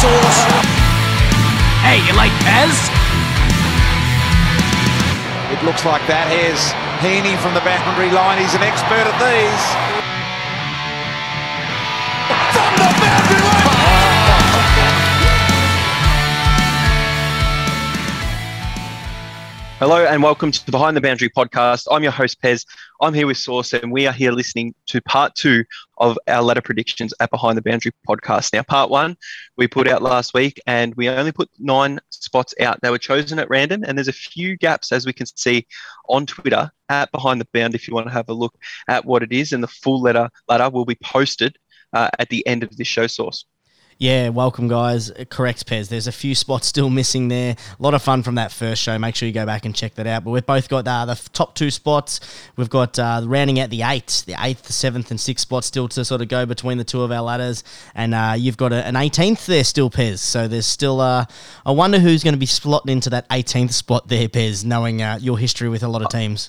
Sauce. Hey, you like Pez? It looks like that. Here's Heaney from the boundary line. He's an expert at these. Hello and welcome to the Behind the Boundary podcast. I'm your host, Pez. I'm here with Source, and we are here listening to part two of our ladder predictions at Behind the Boundary podcast. Now, part one we put out last week, and we only put nine spots out. They were chosen at random, and there's a few gaps, as we can see on Twitter at Behind the Bound. If you want to have a look at what it is, and the full letter ladder will be posted uh, at the end of this show, Source. Yeah, welcome, guys. Correct, Pez. There's a few spots still missing there. A lot of fun from that first show. Make sure you go back and check that out. But we've both got uh, the top two spots. We've got uh, rounding out the eighth, the eighth, the seventh, and sixth spots still to sort of go between the two of our ladders. And uh, you've got a, an 18th there still, Pez. So there's still, uh, I wonder who's going to be slotting into that 18th spot there, Pez, knowing uh, your history with a lot of teams.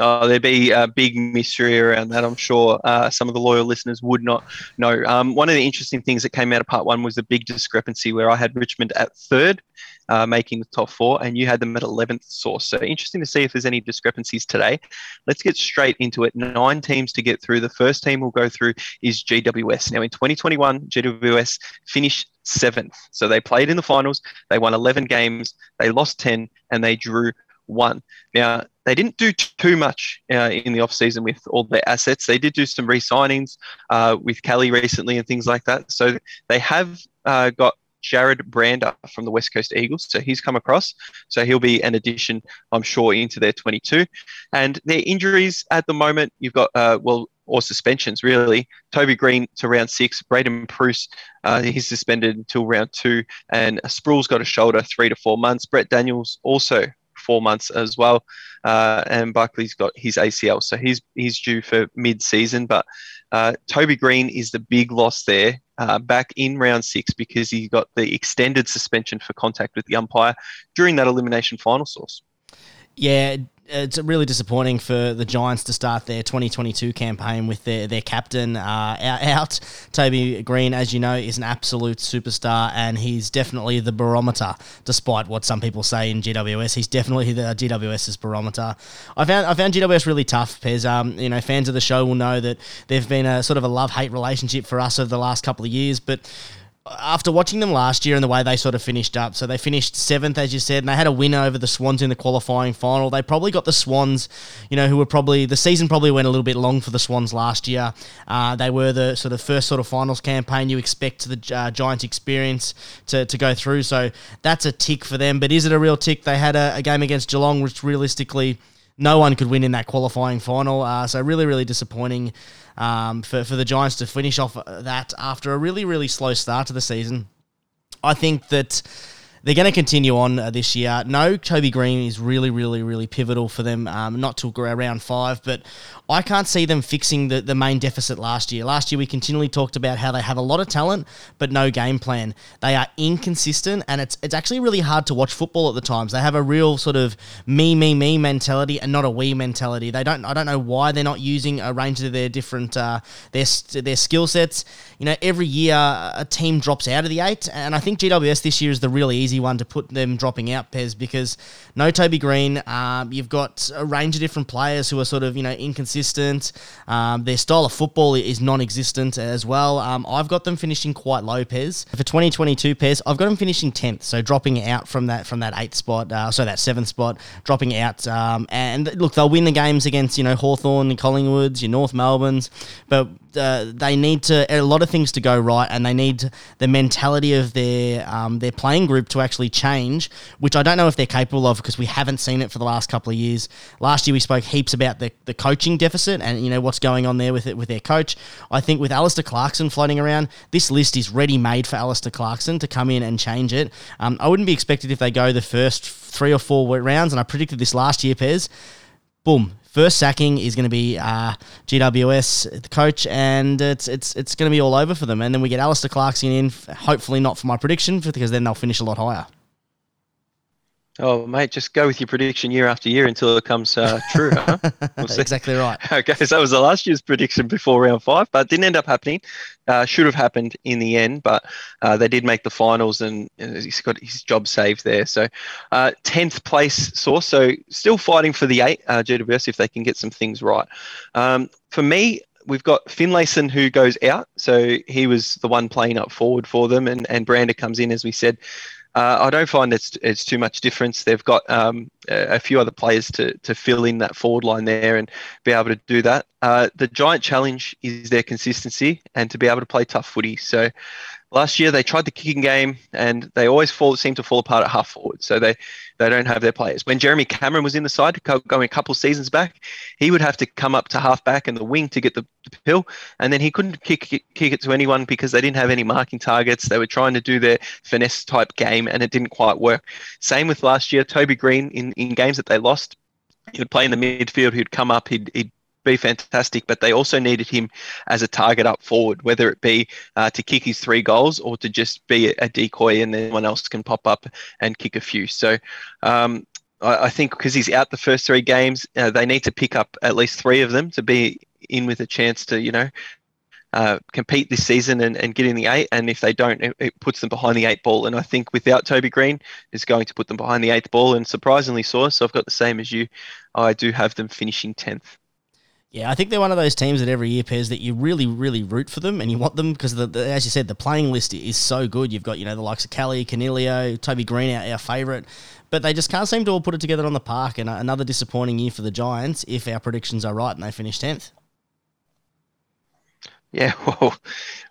Oh, there'd be a big mystery around that. I'm sure uh, some of the loyal listeners would not know. Um, one of the interesting things that came out of part one was the big discrepancy where I had Richmond at third, uh, making the top four, and you had them at 11th source. So interesting to see if there's any discrepancies today. Let's get straight into it. Nine teams to get through. The first team we'll go through is GWS. Now, in 2021, GWS finished seventh. So they played in the finals, they won 11 games, they lost 10, and they drew one. Now, they didn't do too much uh, in the offseason with all their assets. They did do some re signings uh, with Kelly recently and things like that. So they have uh, got Jarrod Brander from the West Coast Eagles. So he's come across. So he'll be an addition, I'm sure, into their 22. And their injuries at the moment, you've got, uh, well, or suspensions really. Toby Greene to round six, Braydon Preuss, uh, he's suspended until round two, and Sproul's got a shoulder three to four months. Brent Daniels also four months as well. Uh, and Buckley's got his ACL, so he's he's due for mid-season. But uh, Toby Greene is the big loss there, uh, back in round six because he got the extended suspension for contact with the umpire during that elimination final source. Yeah, it's really disappointing for the Giants to start their 2022 campaign with their, their captain uh, out. Toby Greene, as you know, is an absolute superstar, and he's definitely the barometer, despite what some people say in GWS. He's definitely the GWS's barometer. I found I found GWS really tough, Pez. Um, you know, fans of the show will know that they've been a sort of a love hate relationship for us over the last couple of years, but after watching them last year and the way they sort of finished up, so they finished seventh, as you said, and they had a win over the Swans in the qualifying final. They probably got the Swans, you know, who were probably the season probably went a little bit long for the Swans last year. Uh, they were the sort of first sort of finals campaign you expect the uh, Giants experience to, to go through. So that's a tick for them. But is it a real tick? They had a, a game against Geelong, which realistically no one could win in that qualifying final. Uh, so really, really disappointing um, for, for the Giants to finish off that after a really, really slow start to the season. I think that they're going to continue on uh, this year. No, Toby Greene is really, really, really pivotal for them. Um, not till around five, but I can't see them fixing the, the main deficit last year. Last year, we continually talked about how they have a lot of talent, but no game plan. They are inconsistent, and it's it's actually really hard to watch football at the times. They have a real sort of me, me, me mentality, and not a we mentality. They don't. I don't know why they're not using a range of their different uh, their their skill sets. You know, every year a team drops out of the eight, and I think GWS this year is the really easy one to put them dropping out, Pez, because no Toby Greene. Um, you've got a range of different players who are sort of you know inconsistent. Um, their style of football is non-existent as well. Um, I've got them finishing quite low, Pez. For 2022, Pez, I've got them finishing 10th, so dropping out from that from that eighth spot, uh, so that seventh spot, dropping out. Um, and look, they'll win the games against you know Hawthorn Collingwoods, your North Melbournes, but uh, they need to a lot of things to go right, and they need the mentality of their um, their playing group to actually change, which I don't know if they're capable of because we haven't seen it for the last couple of years. Last year we spoke heaps about the, the coaching deficit and you know what's going on there with it with their coach. I think with Alastair Clarkson floating around, this list is ready made for Alastair Clarkson to come in and change it. Um, I wouldn't be expected if they go the first three or four rounds, and I predicted this last year, Pez. Boom, First sacking is going to be uh, GWS, the coach, and it's it's it's going to be all over for them. And then we get Alastair Clarkson in, hopefully not for my prediction, because then they'll finish a lot higher. Oh, mate, just go with your prediction year after year until it comes uh, true. Huh? We'll exactly right. Okay, so that was the last year's prediction before round five, but didn't end up happening. Uh, should have happened in the end, but uh, they did make the finals, and, he's got his job saved there. So, uh, tenth place source, so still fighting for the eight. Uh, GWS if they can get some things right. Um, for me, we've got Finlayson who goes out, so he was the one playing up forward for them, and and Brander comes in as we said. Uh, I don't find it's it's too much difference. They've got um, a, few other players to to fill in that forward line there and be able to do that. Uh, the giant challenge is their consistency and to be able to play tough footy. So last year they tried the kicking game and they always fall seem to fall apart at half forward. So they they don't have their players. When Jeremy Cameron was in the side going a couple seasons back, he would have to come up to half back and the wing to get the, the pill, and then he couldn't kick, kick, it to anyone because they didn't have any marking targets. They were trying to do their finesse type game and it didn't quite work. Same with last year, Toby Greene in, in games that they lost. He would play in the midfield. He'd come up. He'd, he'd be fantastic, but they also needed him as a target up forward, whether it be uh, to kick his three goals or to just be a decoy and then anyone else can pop up and kick a few. So um, I, I, think because he's out the first three games, uh, they need to pick up at least three of them to be in with a chance to, you know, uh, compete this season and, and get in the eight. And if they don't, it, it, puts them behind the eight ball. And I think without Toby Greene, is going to put them behind the eighth ball. And surprisingly, so, so I've got the same as you. I do have them finishing tenth. Yeah, I think they're one of those teams that every year pairs that you really, really root for them and you want them because, the, the, as you said, the playing list is so good. You've got, you know, the likes of Kelly, Coniglio, Toby Greene, our, our favourite, but they just can't seem to all put it together on the park. And another disappointing year for the Giants if our predictions are right and they finish 10th. Yeah, well,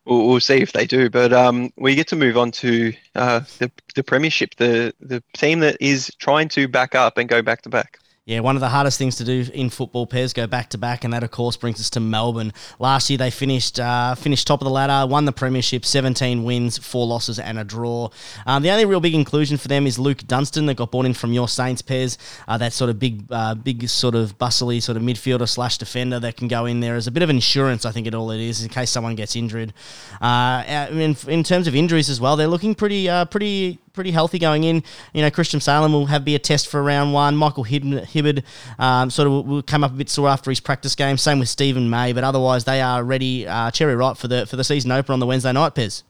we'll, we'll see if they do. But um, we get to move on to uh, the, the Premiership, the, the team that is trying to back up and go back to back. Yeah, one of the hardest things to do in football pairs go back to back, and that of course brings us to Melbourne. Last year they finished uh, finished top of the ladder, won the premiership, 17 wins, four losses, and a draw. Um, the only real big inclusion for them is Luke Dunstan that got brought in from your Saints pairs. Uh, that sort of big, uh, big sort of bustly sort of midfielder slash defender that can go in there as a bit of insurance. I think it all it is in case someone gets injured. Uh, in, in terms of injuries as well, they're looking pretty uh, pretty pretty healthy going in. You know, Christian Salem will have be a test for round one. Michael Hibberd um, sort of will come up a bit sore after his practice game. Same with Steven May, but otherwise they are ready, uh, cherry ripe for the for the season opener on the Wednesday night. Pez.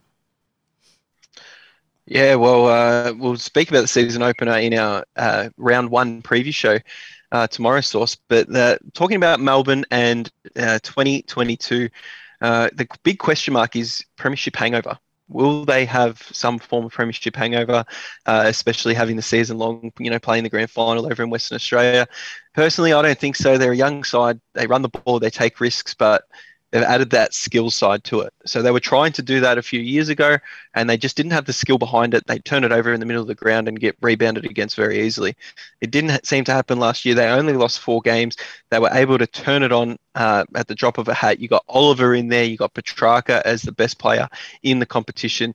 Yeah, well, uh, we'll speak about the season opener in our uh, round one preview show uh, tomorrow, Source. But uh, talking about Melbourne and uh, 2022, uh, the big question mark is Premiership hangover will they have some form of premiership hangover, uh, especially having the season long, you know, playing the grand final over in Western Australia? Personally, I don't think so. They're a young side. They run the ball, they take risks, but they've added that skill side to it. So they were trying to do that a few years ago, and they just didn't have the skill behind it. They turn it over in the middle of the ground and get rebounded against very easily. It didn't seem to happen last year. They only lost four games. They were able to turn it on uh, at the drop of a hat. You got Oliver in there. You got Petracca as the best player in the competition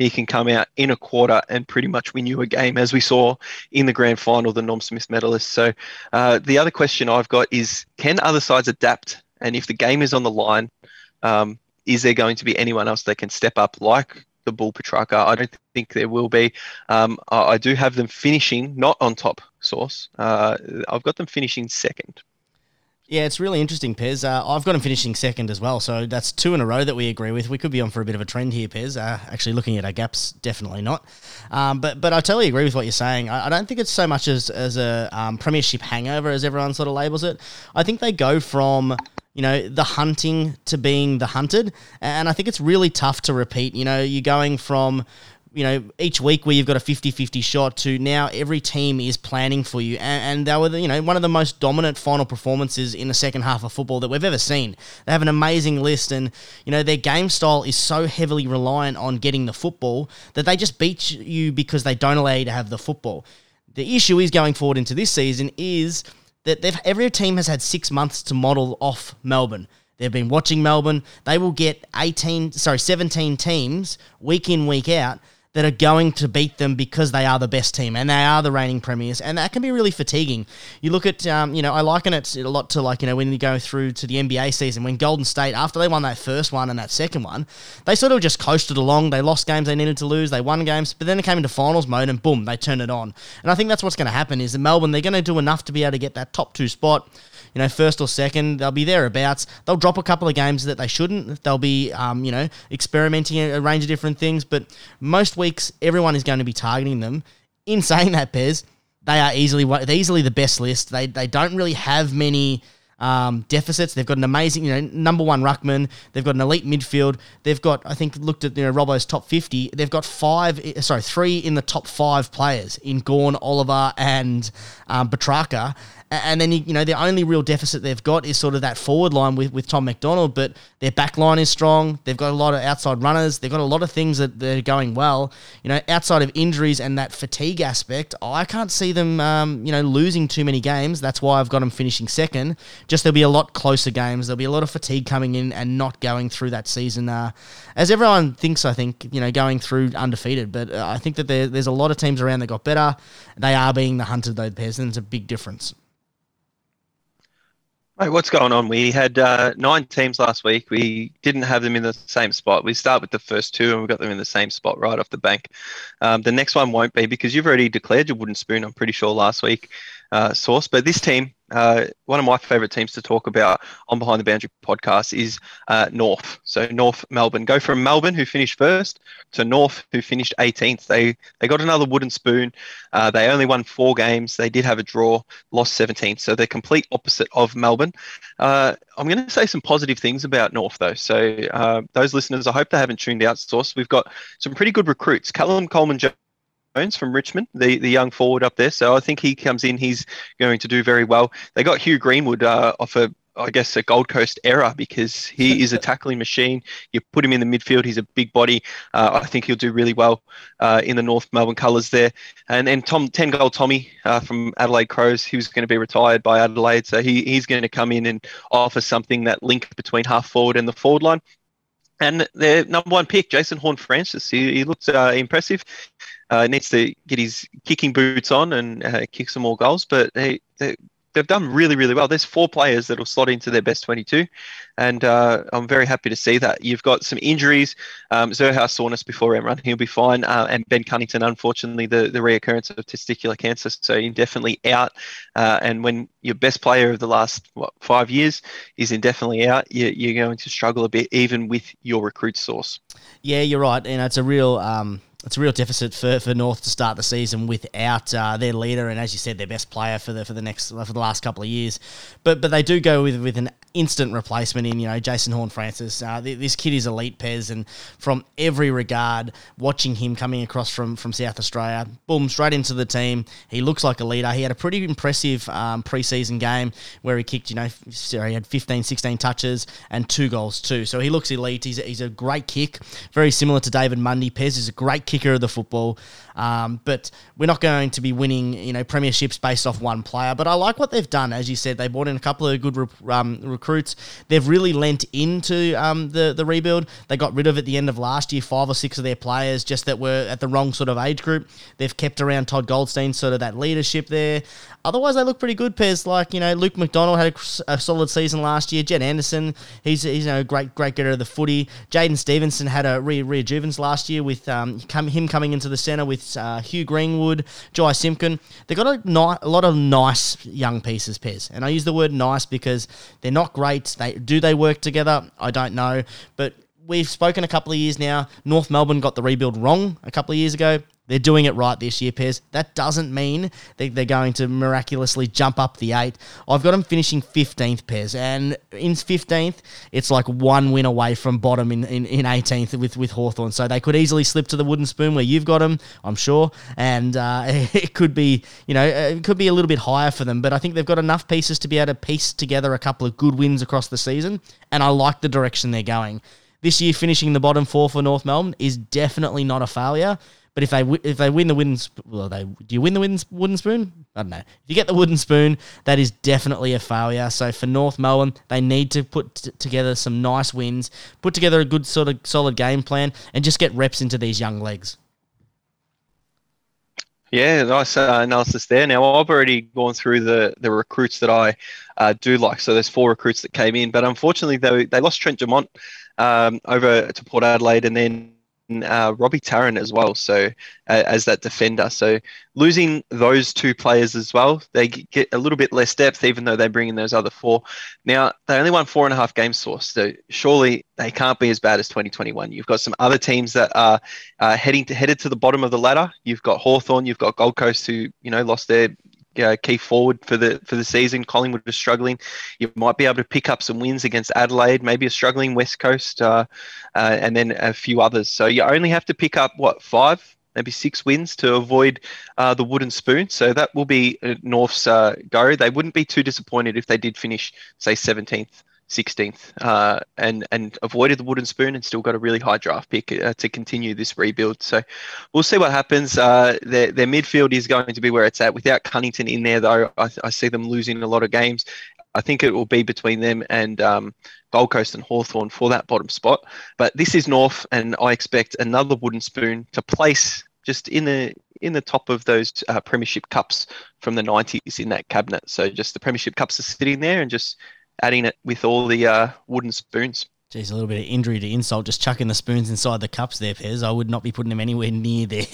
he can come out in a quarter and pretty much win you a game, as we saw in the grand final, the Norm Smith medalist. So, uh, the other question I've got is can other sides adapt and if the game is on the line, um, is there going to be anyone else that can step up like the Bull Petracca? I don't think there will be. Um, I, do have them finishing not on top source. Uh, I've got them finishing second. Yeah, it's really interesting, Pez. Uh, I've got him finishing second as well, so that's two in a row that we agree with. We could be on for a bit of a trend here, Pez. Uh, actually, looking at our gaps, definitely not. Um, but but I totally agree with what you're saying. I, I don't think it's so much as as a um, premiership hangover as everyone sort of labels it. I think they go from you know, the hunting to being the hunted. And I think it's really tough to repeat. You know, you're going from, you know, each week where you've got a 50 50 shot to now every team is planning for you. And, and they were, the, you know, one of the most dominant final performances in the second half of football that we've ever seen. They have an amazing list, and, you know, their game style is so heavily reliant on getting the football that they just beat you because they don't allow you to have the football. The issue is going forward into this season is that every team has had six months to model off Melbourne. They've been watching Melbourne. They will get 18, sorry, 17 teams week in, week out that are going to beat them because they are the best team and they are the reigning premiers, and that can be really fatiguing. You look at, um, you know, I liken it a lot to like, you know, when you go through to the NBA season, when Golden State, after they won that first one and that second one, they sort of just coasted along. They lost games they needed to lose, they won games, but then it came into finals mode and boom, they turned it on. And I think that's what's going to happen is that Melbourne, they're going to do enough to be able to get that top two spot you know, first or second. They'll be thereabouts. They'll drop a couple of games that they shouldn't. They'll be, um, you know, experimenting a range of different things. But most weeks, everyone is going to be targeting them. In saying that, Pez, they are easily easily the best list. They they don't really have many. Um, deficits. They've got an amazing, you know, number one ruckman. They've got an elite midfield. They've got, I think, looked at you know Robbo's top fifty. They've got five, eh, sorry, three in the top five players in Gawn, Oliver, and um, Petracca. And then, you know, the only real deficit they've got is sort of that forward line with, with Tom McDonald, but their back line is strong. They've got a lot of outside runners. They've got a lot of things that they're going well. You know, outside of injuries and that fatigue aspect, I can't see them, um, you know, losing too many games. That's why I've got them finishing second. Just there'll be a lot closer games. There'll be a lot of fatigue coming in and not going through that season, uh, as everyone thinks, I think, you know, going through undefeated. But uh, I think that there, there's a lot of teams around that got better. They are being the hunted, though, Pairs, and it's a big difference. Hey, what's going on? We had uh, nine teams last week. We didn't have them in the same spot. We start with the first two, and we got them in the same spot right off the bank. Um, the next one won't be because you've already declared your wooden spoon. I'm pretty sure last week uh, source. But this team, uh, one of my favourite teams to talk about on Behind the Boundary podcast is uh, North. So North Melbourne go from Melbourne, who finished first, to North, who finished 18th. They they got another wooden spoon. Uh, they only won four games. They did have a draw, lost 17th. So they're complete opposite of Melbourne. Uh, I'm going to say some positive things about North though. So uh, those listeners, I hope they haven't tuned out. Source, we've got some pretty good recruits. Callum Coleman from Richmond, the, the young forward up there. So I think he comes in, he's going to do very well. They got Hugh Greenwood uh, off a, I guess, a Gold Coast error because he is a tackling machine. You put him in the midfield, he's a big body. Uh, I think he'll do really well uh, in the North Melbourne colours there. And then Tom, 10 goal Tommy uh, from Adelaide Crows, he was going to be retired by Adelaide. So he, he's going to come in and offer something that link between half forward and the forward line. And their number one pick, Jason Horne-Francis, he, he looks uh, impressive uh, needs to get his kicking boots on and uh, kick some more goals. But they, they, have done really, really well. There's four players that will slot into their best 22, and uh, I'm very happy to see that. You've got some injuries. Um, Zurhaar soreness before run, he'll be fine. Uh, and Ben Cunnington, unfortunately, the, the reoccurrence of testicular cancer, so indefinitely out. Uh, and when your best player of the last what, five years is indefinitely out, you, you're going to struggle a bit, even with your recruit source. Yeah, you're right. And it's a real. Um it's a real deficit for, for North to start the season without uh, their leader and, as you said, their best player for the for the next for the last couple of years. But but they do go with with an instant replacement in you know Jason Horne-Francis. Uh, this kid is elite Pez, and from every regard, watching him coming across from from South Australia, boom, straight into the team. He looks like a leader. He had a pretty impressive um, preseason game where he kicked you know he had 15, 16 touches and two goals too. So he looks elite. He's a, he's a great kick, very similar to David Mundy. Pez is a great kicker of the football. Um, but we're not going to be winning, you know, premierships based off one player. But I like what they've done. As you said, they brought in a couple of good um, recruits. They've really lent into um, the the rebuild. They got rid of at the end of last year five or six of their players just that were at the wrong sort of age group. They've kept around Todd Goldstein, sort of that leadership there. Otherwise, they look pretty good. Pez like you know, Luke McDonald had a, a solid season last year. Jed Anderson, he's he's you know, a great great getter of the footy. Jaidyn Stephenson had a re rejuvenance last year with um, come, him coming into the centre with uh, Hugh Greenwood, Jy Simpkin. They've got a, ni- a lot of nice young pieces, Pez. And I use the word nice because they're not great. They Do they work together? I don't know. But we've spoken a couple of years now. North Melbourne got the rebuild wrong a couple of years ago. They're doing it right this year, Pez. That doesn't mean they, they're going to miraculously jump up the eight. I've got them finishing 15th, Pez. And in 15th, it's like one win away from bottom in, in, in 18th with, with Hawthorn. So they could easily slip to the wooden spoon where you've got them, I'm sure. And uh, it could be, you know, it could be a little bit higher for them. But I think they've got enough pieces to be able to piece together a couple of good wins across the season. And I like the direction they're going. This year, finishing the bottom four for North Melbourne is definitely not a failure. But if they if they win the wooden well, they do you win the wooden, wooden spoon? I don't know. If you get the wooden spoon, that is definitely a failure. So for North Melbourne, they need to put t- together some nice wins, put together a good sort of solid game plan, and just get reps into these young legs. Yeah, nice uh, analysis there. Now I've already gone through the the recruits that I uh, do like. So there's four recruits that came in, but unfortunately they they lost Trent Dumont um, over to Port Adelaide, and then uh, Robbie Tarrant as well. So uh, as that defender, so losing those two players as well, they get a little bit less depth, even though they bring in those other four. Now they only won four and a half games, source. So surely they can't be as bad as 2021. You've got some other teams that are uh, heading to headed to the bottom of the ladder. You've got Hawthorn, you've got Gold Coast, who you know lost their uh, key forward for the for the season. Collingwood is struggling. You might be able to pick up some wins against Adelaide, maybe a struggling West Coast, uh, uh, and then a few others. So you only have to pick up what five, maybe six wins to avoid uh, the wooden spoon. So that will be North's uh, go. They wouldn't be too disappointed if they did finish, say, 17th 16th uh, and and avoided the wooden spoon and still got a really high draft pick uh, to continue this rebuild. So we'll see what happens. Uh, their, their midfield is going to be where it's at. Without Cunnington in there, though, I, I see them losing a lot of games. I think it will be between them and um, Gold Coast and Hawthorn for that bottom spot. But this is North, and I expect another wooden spoon to place just in the in the top of those uh, Premiership cups from the 90s in that cabinet. So just the Premiership cups are sitting there, and just adding it with all the uh, wooden spoons. Geez, a little bit of injury to insult, just chucking the spoons inside the cups there, Pez. I would not be putting them anywhere near there.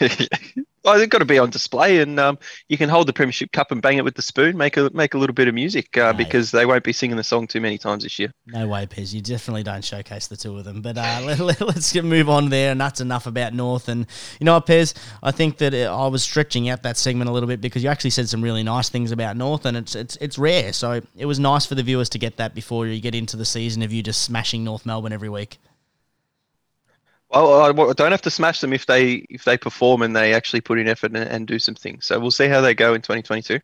well, they've got to be on display, and um, you can hold the premiership cup and bang it with the spoon, make a make a little bit of music uh, no. because they won't be singing the song too many times this year. No way, Pez. You definitely don't showcase the two of them. But uh, let, us move on there, and that's enough about North. And you know what, Pez? I think that it, I was stretching out that segment a little bit because you actually said some really nice things about North, and it's it's it's rare. So it was nice for the viewers to get that before you get into the season of you just smashing North Melbourne every week. Well, I don't have to smash them if they if they perform and they actually put in effort and, and do some things. So we'll see how they go in 2022.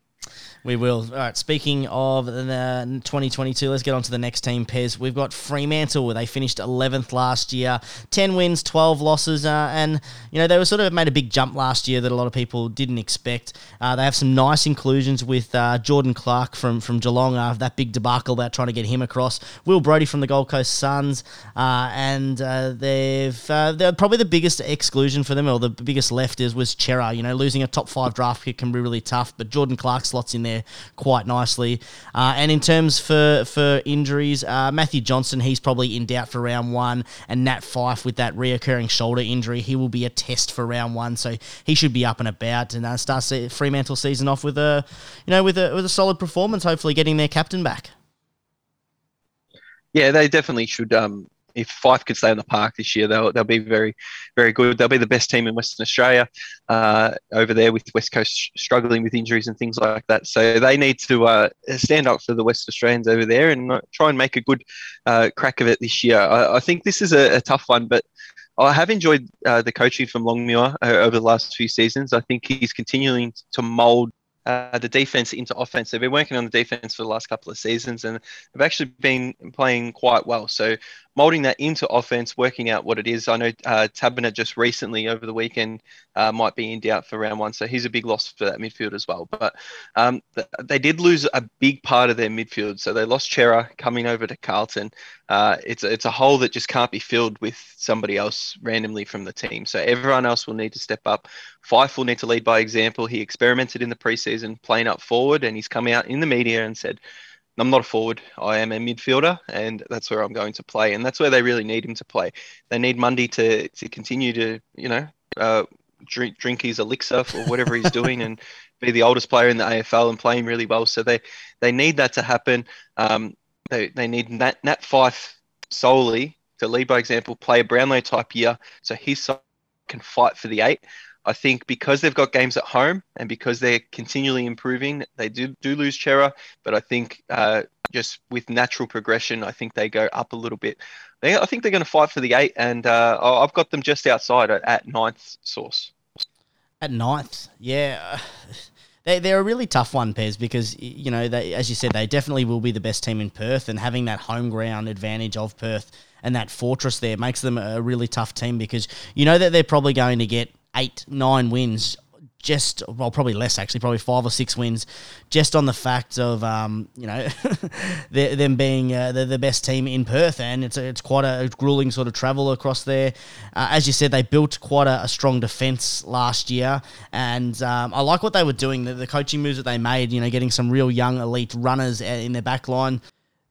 We will. All right. Speaking of the 2022, let's get on to the next team, Pez. We've got Fremantle. They finished 11th last year, 10 wins, 12 losses, uh, and you know they were sort of made a big jump last year that a lot of people didn't expect. Uh, they have some nice inclusions with uh, Jordan Clark from from Geelong after that big debacle about trying to get him across. Will Brodie from the Gold Coast Suns, uh, and uh, they've uh, they're probably the biggest exclusion for them, or the biggest left is was Cerra. You know, losing a top five draft pick can be really tough, but Jordan Clark slots in there quite nicely. Uh, and in terms for for injuries, uh, Matthew Johnson, he's probably in doubt for round one, and Nat Fyfe with that reoccurring shoulder injury, he will be a test for round one, so he should be up and about and uh, start Fremantle season off with a you know with a with a solid performance, hopefully getting their captain back. Yeah, they definitely should um, if Fyfe could stay in the park this year, they'll they'll be very very good. They'll be the best team in Western Australia uh, over there with West Coast struggling with injuries and things like that. So they need to uh, stand up for the West Australians over there and try and make a good uh, crack of it this year. I, I think this is a, a, tough one, but. I have enjoyed uh, the coaching from Longmuir uh, over the last few seasons. I think he's continuing to mould uh, the defense into offense. They've been working on the defense for the last couple of seasons and they've actually been playing quite well. So molding that into offense, working out what it is. I know uh, Taberner just recently over the weekend uh, might be in doubt for round one, so he's a big loss for that midfield as well. But um, th- they did lose a big part of their midfield, so they lost Cerra coming over to Carlton. Uh, it's it's a hole that just can't be filled with somebody else randomly from the team. So everyone else will need to step up. Fyfe will need to lead by example. He experimented in the preseason playing up forward, and he's come out in the media and said I'm not a forward. I am a midfielder, and that's where I'm going to play. And that's where they really need him to play. They need Mundy to to continue to, you know, uh, drink drink his elixir or whatever he's doing, and be the oldest player in the AFL and playing really well. So they they need that to happen. Um, they they need Nat, Nat Fyfe solely to lead by example, play a Brownlow type year, so his side can fight for the eight. I think because they've got games at home and because they're continually improving, they do do lose Cerra, but I think uh, just with natural progression, I think they go up a little bit. They, I think they're going to fight for the eight, and uh, I've got them just outside at, at ninth source. At ninth, yeah. They, they're a really tough one, Pez, because, you know, they, as you said, they definitely will be the best team in Perth, and having that home ground advantage of Perth and that fortress there makes them a really tough team because you know that they're probably going to get eight, nine wins just well, probably less actually, probably five or six wins, just on the fact of um, you know them being uh, the, best team in Perth, and it's a, it's quite a grueling sort of travel across there. Uh, as you said, they built quite a, a strong defence last year, and um, I like what they were doing. The, the coaching moves that they made, you know, getting some real young elite runners in their back line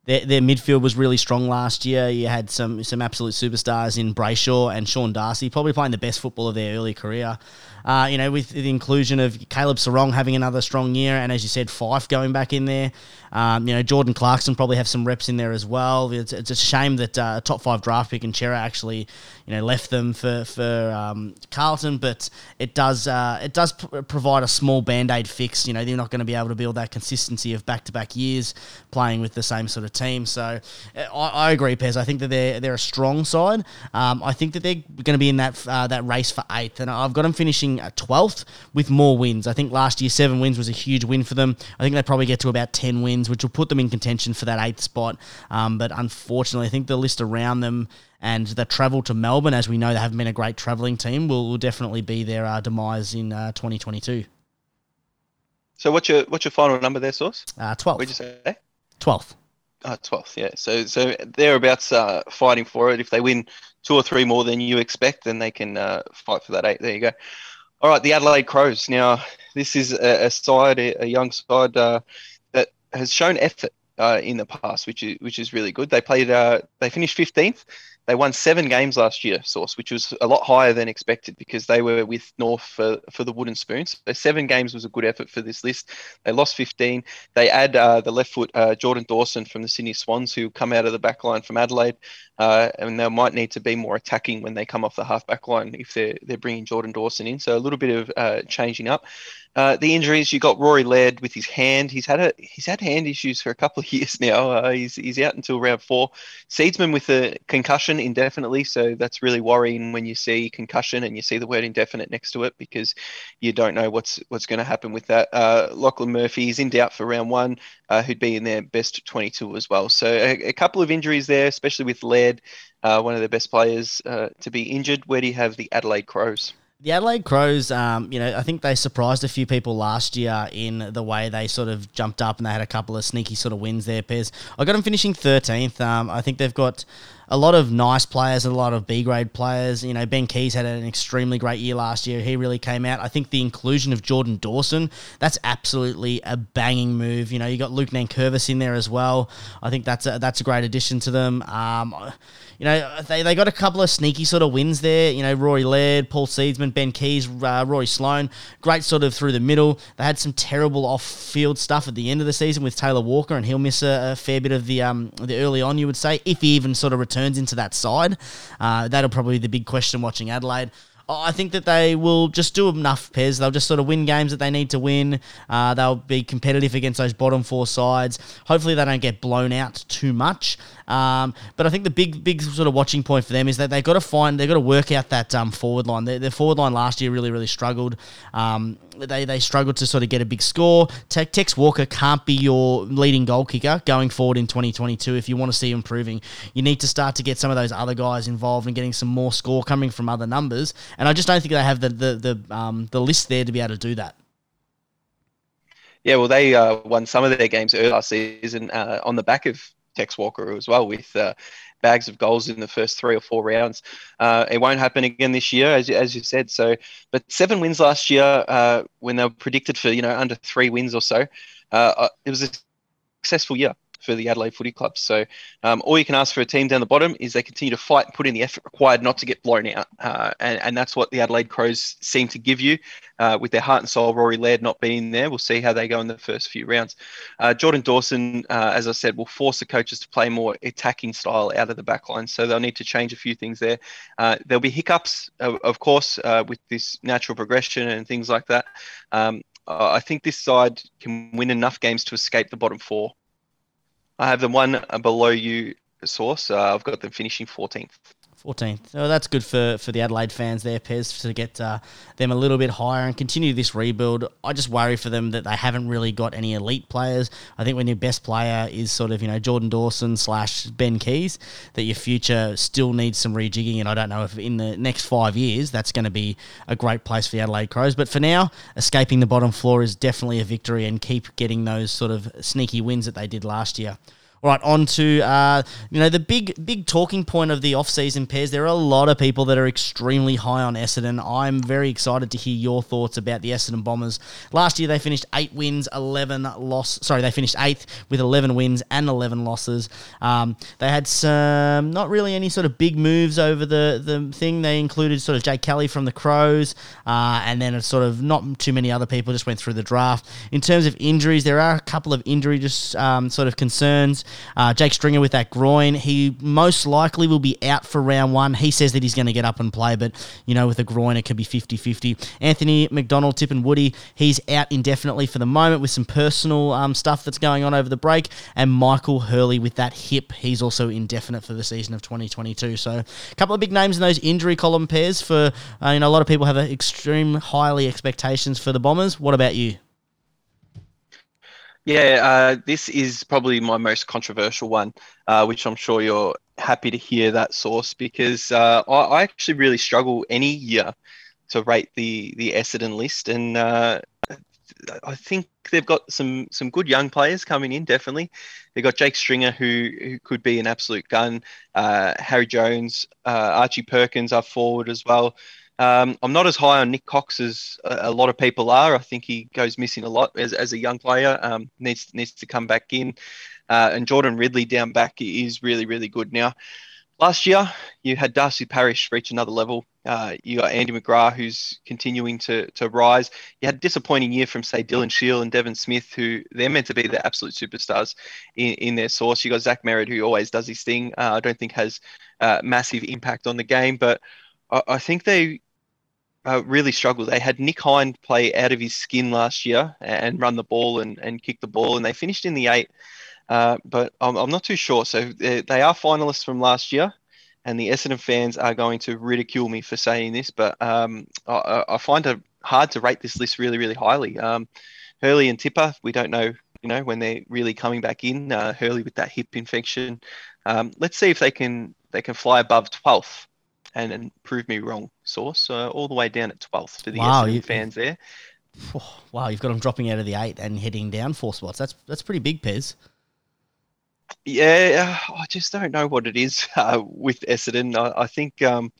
their, their midfield was really strong last year. You had some some absolute superstars in Brayshaw and Sean Darcy, probably playing the best football of their early career. Uh, you know, with the inclusion of Caleb Serong having another strong year, and as you said, Fyfe going back in there. Um, you know, Jordan Clarkson probably have some reps in there as well. It's, it's a shame that uh, a top five draft pick and Cerra actually, you know, left them for for um, Carlton, but it does uh, it does p- provide a small band aid fix. You know, they're not going to be able to build that consistency of back to back years playing with the same sort of team. So uh, I, I agree, Pez. I think that they're they're a strong side. Um, I think that they're going to be in that uh, that race for eighth, and I've got them finishing 12th with more wins. I think last year, seven wins was a huge win for them. I think they probably get to about 10 wins, which will put them in contention for that eighth spot. Um, but unfortunately, I think the list around them and the travel to Melbourne, as we know they haven't been a great travelling team, will, will definitely be their uh, demise in uh, 2022. So what's your what's your final number there, Source? Uh, 12th. What'd you say? 12th. Uh, 12th, yeah. So so thereabouts uh, fighting for it. If they win two or three more than you expect, then they can uh, fight for that eight. There you go. All right, the Adelaide Crows. Now, this is a, a side, a, young side uh, that has shown effort uh, in the past, which is which is really good. They played, uh, they finished 15th they won seven games last year, Source, which was a lot higher than expected because they were with North for, for the wooden spoons. So seven games was a good effort for this list. They lost 15. They add uh, the left foot uh, Jordan Dawson from the Sydney Swans, who come out of the back line from Adelaide, uh, and they might need to be more attacking when they come off the half back line if they're they're bringing Jordan Dawson in. So a little bit of uh, changing up. Uh, the injuries you got Rory Laird with his hand. He's had a he's had hand issues for a couple of years now. Uh, he's he's out until round four. Seedsman with a concussion indefinitely, so that's really worrying when you see concussion and you see the word indefinite next to it because you don't know what's what's going to happen with that. Uh, Lachlan Murphy is in doubt for round one, uh, who'd be in their best 22 as well. So a, a couple of injuries there, especially with Laird, uh, one of the best players to be injured. Where do you have the Adelaide Crows? The Adelaide Crows, um, you know, I think they surprised a few people last year in the way they sort of jumped up and they had a couple of sneaky sort of wins there, Pez. I got them finishing 13th. Um, I think they've got a lot of nice players and a lot of B grade players. You know, Ben Keays had an extremely great year last year. He really came out. I think the inclusion of Jordan Dawson, that's absolutely a banging move. You know, you got Luke Nankervis in there as well. I think that's a, that's a great addition to them. Um, you know, they, they got a couple of sneaky sort of wins there. You know, Rory Laird, Paul Seedsman, Ben Keays, uh, Rory Sloane. Great sort of through the middle. They had some terrible off field stuff at the end of the season with Taylor Walker, and he'll miss a, a fair bit of the um, the early on, you would say, if he even sort of returned turns into that side. Uh, that'll probably be the big question watching Adelaide. I think that they will just do enough, Pez. They'll just sort of win games that they need to win. Uh, they'll be competitive against those bottom four sides. Hopefully, they don't get blown out too much. Um, but I think the big, big sort of watching point for them is that they've got to find, they've got to work out that um, forward line. Their, their, forward line last year really, really struggled. Um, they, they struggled to sort of get a big score. Te- Tex Walker can't be your leading goal kicker going forward in 2022 if you want to see improving. You need to start to get some of those other guys involved and getting some more score coming from other numbers. And I just don't think they have the the the, um, the list there to be able to do that. Yeah, well, they uh, won some of their games earlier last season uh, on the back of Tex Walker as well with uh, bags of goals in the first three or four rounds. Uh, it won't happen again this year, as, as you said. So, but seven wins last year uh, when they were predicted for you know under three wins or so. Uh, uh, it was a successful year for the Adelaide Footy Club. So um, all you can ask for a team down the bottom is they continue to fight and put in the effort required not to get blown out. Uh, and, and that's what the Adelaide Crows seem to give you uh, with their heart and soul. Rory Laird not being there. We'll see how they go in the first few rounds. Uh, Jordan Dawson, uh, as I said, will force the coaches to play more attacking style out of the back line. So they'll need to change a few things there. Uh, there'll be hiccups, of, of course, uh, with this natural progression and things like that. Um, I think this side can win enough games to escape the bottom four. I have the one below you, Source. Uh, I've got them finishing 14th. 14th. Oh, that's good for, for the Adelaide fans there, Pez, to get uh, them a little bit higher and continue this rebuild. I just worry for them that they haven't really got any elite players. I think when your best player is sort of, you know, Jordan Dawson slash Ben Keays, that your future still needs some rejigging. And I don't know if in the next five years that's going to be a great place for the Adelaide Crows. But for now, escaping the bottom floor is definitely a victory and keep getting those sort of sneaky wins that they did last year. All right, on to uh, you know the big big talking point of the off-season pairs. There are a lot of people that are extremely high on Essendon. I'm very excited to hear your thoughts about the Essendon Bombers. Last year they finished eight wins, eleven loss. Sorry, they finished eighth with eleven wins and eleven losses. Um, they had some not really any sort of big moves over the the thing. They included sort of Jake Kelly from the Crows, uh, and then it's sort of not too many other people just went through the draft. In terms of injuries, there are a couple of injury just um, sort of concerns. Uh, Jake Stringer with that groin, he most likely will be out for round one. He says that he's going to get up and play, but you know, with a groin, it could be 50 50. Anthony McDonald-Tipungwuti, he's out indefinitely for the moment with some personal um, stuff that's going on over the break. And Michael Hurley with that hip, he's also indefinite for the season of 2022. So, a couple of big names in those injury column pairs for, uh, you know, a lot of people have extreme highly expectations for the Bombers. What about you? Yeah, uh, this is probably my most controversial one, uh, which I'm sure you're happy to hear that source because uh, I, I, actually really struggle any year to rate the the Essendon list, and uh, I think they've got some some good young players coming in. Definitely, they've got Jake Stringer who who could be an absolute gun. Uh, Harry Jones, uh, Archie Perkins are forward as well. Um, I'm not as high on Nik Cox as a, a, lot of people are. I think he goes missing a lot as, as a young player. Um, needs needs to come back in. Uh, and Jordan Ridley down back is really really good now. Last year you had Darcy Parish reach another level. Uh, you got Andy McGrath who's continuing to to rise. You had a disappointing year from say Dylan Shiel and Devon Smith who they're meant to be the absolute superstars in, in their source. You got Zach Merrett who always does his thing. Uh, I don't think has uh, massive impact on the game, but I, I think they uh, really struggled. They had Nick Hind play out of his skin last year and run the ball and, and kick the ball, and they finished in the eight. Uh, but I'm, I'm not too sure. So they, are finalists from last year, and the Essendon fans are going to ridicule me for saying this, but um, I, I, find it hard to rate this list really, really highly. Um, Hurley and Tipper, we don't know, you know, when they're really coming back in. Uh, Hurley with that hip infection. Um, let's see if they can they can fly above 12th and, and prove me wrong, Source. Uh, all the way down at 12th for the wow, you, fans there. Oh, wow, you've got them dropping out of the eight and heading down four spots. That's that's pretty big, Pez. Yeah, I just don't know what it is uh, with Essendon. I, I think um,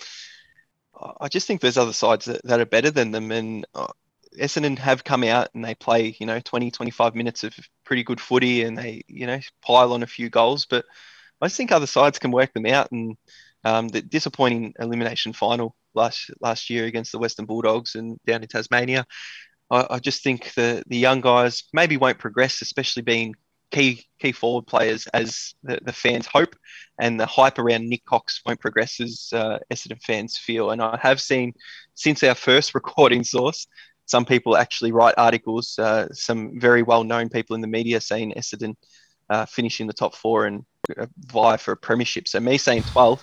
I just think there's other sides that, that are better than them, and uh, Essendon have come out and they play, you know, 20, 25 minutes of pretty good footy, and they, you know, pile on a few goals. But I just think other sides can work them out, and um, the disappointing elimination final last last year against the Western Bulldogs and down in Tasmania. I, I just think the the young guys maybe won't progress, especially being key key forward players as the, the fans hope, and the hype around Nik Cox won't progress as uh, Essendon fans feel. And I have seen since our first recording source, some people actually write articles, uh, some very well known people in the media saying Essendon uh, finish in the top four and uh, vie for a premiership. So me saying 12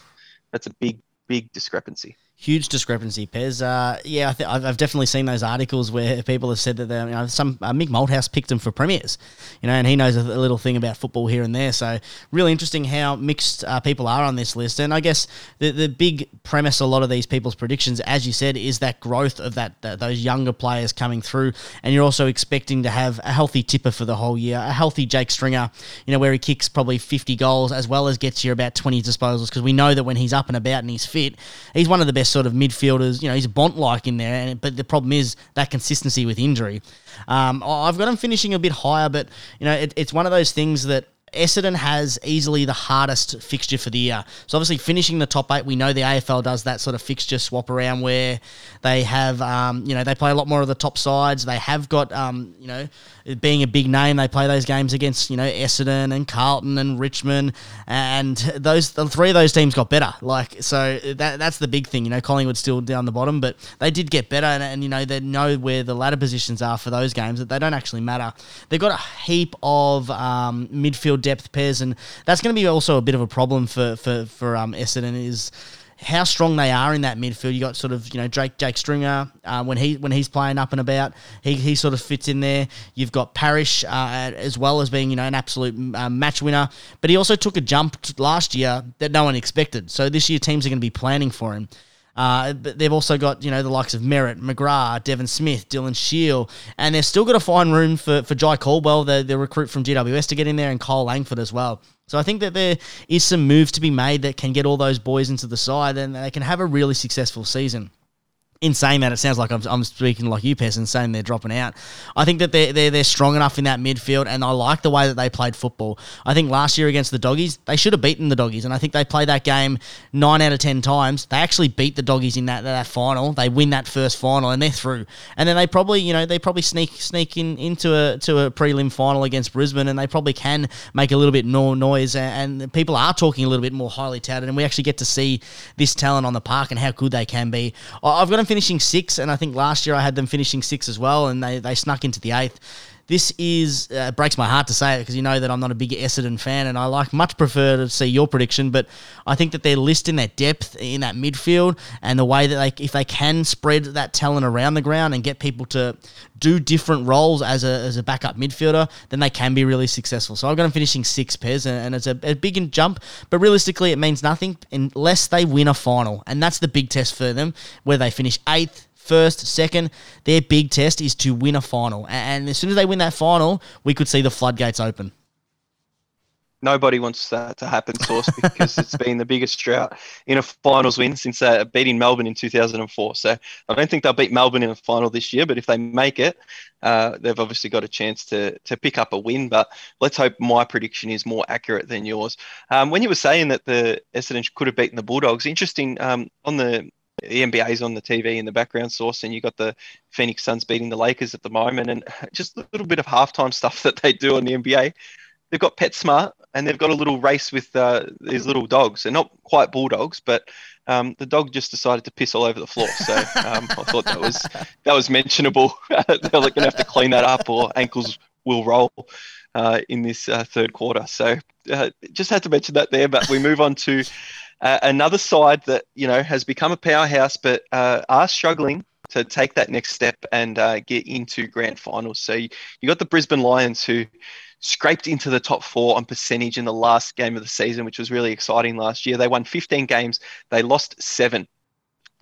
that's a big, big discrepancy. Huge discrepancy, Pez. Uh, yeah, I I've definitely seen those articles where people have said that you know, some uh, Mick Malthouse picked him for premiers, you know, and he knows a, a, little thing about football here and there. So really interesting how mixed uh, people are on this list. And I guess the the big premise a lot of these people's predictions, as you said, is that growth of that, that those younger players coming through, and you're also expecting to have a healthy tipper for the whole year, a healthy Jake Stringer, you know, where he kicks probably 50 goals as well as gets you about 20 disposals because we know that when he's up and about and he's fit, he's one of the best sort of midfielders. You know, he's Bont like in there, and, but the problem is that consistency with injury. Um, I've got him finishing a bit higher, but you know, it, it's one of those things that Essendon has easily the hardest fixture for the year. So obviously finishing the top eight, we know the AFL does that sort of fixture swap around where they have, um, you know, they play a lot more of the top sides. They have got, um, you know, being a big name, they play those games against, you know, Essendon and Carlton and Richmond, and those the three of those teams got better. Like so that that's the big thing. You know, Collingwood still down the bottom, but they did get better, and, and you know they know where the ladder positions are for those games that they don't actually matter. They've got a heap of um, midfield depth pairs, and that's going to be also a bit of a problem for for for um, Essendon is how strong they are in that midfield. You got sort of you know Jake Jake Stringer uh, when he when he's playing up and about, he, he sort of fits in there. You've got Parish uh, as well as being you know an absolute uh, match winner, but he also took a jump last year that no one expected. So this year teams are going to be planning for him. Uh, but they've also got, you know, the likes of Merrett, McGrath, Devon Smith, Dylan Shiel, and they've still got to find room for, for Jye Caldwell, the, the recruit from GWS, to get in there, and Cole Langford as well. So I think that there is some moves to be made that can get all those boys into the side and they can have a really successful season in saying that, it sounds like I'm, I'm speaking like you, Pez, and saying they're dropping out. I think that they're, they're, they're strong enough in that midfield, and I like the way that they played football. I think last year against the Doggies, they should have beaten the Doggies, and I think they played that game nine out of ten times. They actually beat the Doggies in that, that final. They win that first final, and they're through. And then they probably, you know, they probably sneak sneak in into a to a prelim final against Brisbane, and they probably can make a little bit more noise. And, and people are talking a little bit more highly touted, and we actually get to see this talent on the park and how good they can be. I've got them finishing six, and I think last year I had them finishing six as well, and they, they snuck into the eighth. This is uh, it breaks my heart to say it because you know that I'm not a big Essendon fan, and I like much prefer to see your prediction. But I think that their list in their depth in that midfield and the way that they, if they can spread that talent around the ground and get people to do different roles as a, as a backup midfielder, then they can be really successful. So I've got them finishing six Pez, and, and it's a, a big jump, but realistically, it means nothing unless they win a final, and that's the big test for them, where they finish eighth first, second. Their big test is to win a final. And as soon as they win that final, we could see the floodgates open. Nobody wants that to happen, Source, because it's been the biggest drought in a finals win since uh, beating Melbourne in 2004. So I don't think they'll beat Melbourne in a final this year, but if they make it, uh, they've obviously got a chance to to pick up a win. But let's hope my prediction is more accurate than yours. Um, when you were saying that the Essendon could have beaten the Bulldogs, interesting um, on the the NBA's on the TV in the background source, and you got the Phoenix Suns beating the Lakers at the moment, and just a little bit of halftime stuff that they do on the NBA. They've got PetSmart, and they've got a little race with uh, these little dogs. They're not quite bulldogs, but um, the dog just decided to piss all over the floor. So um, I thought that was that was mentionable. They're going to have to clean that up, or ankles will roll. Uh, in this uh, third quarter. So uh, just had to mention that there, but we move on to uh, another side that you know has become a powerhouse, but uh, are struggling to take that next step and uh, get into grand finals. So you, you got the Brisbane Lions who scraped into the top four on percentage in the last game of the season, which was really exciting last year. They won 15 games, they lost seven.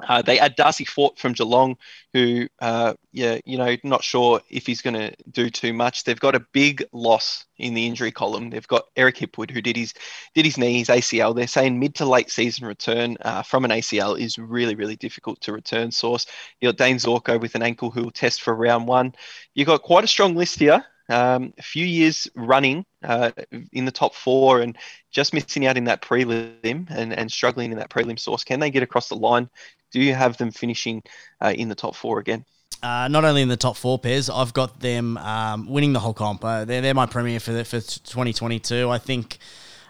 Uh, they add Darcy Fort from Geelong, who, uh, yeah, you know, not sure if he's going to do too much. They've got a big loss in the injury column. They've got Eric Hipwood, who did his did his knees ACL. They're saying mid to late season return uh, from an ACL is really really difficult to return. Source, You've got Dayne Zorko with an ankle who will test for round one. You've got quite a strong list here. Um, a few years running uh, in the top four and just missing out in that prelim and, and struggling in that prelim source. Can they get across the line do you have them finishing uh, in the top four again? Uh, not only in the top four Pez, I've got them um, winning the whole comp. Uh, they're, they're my premier for the, for 2022. I think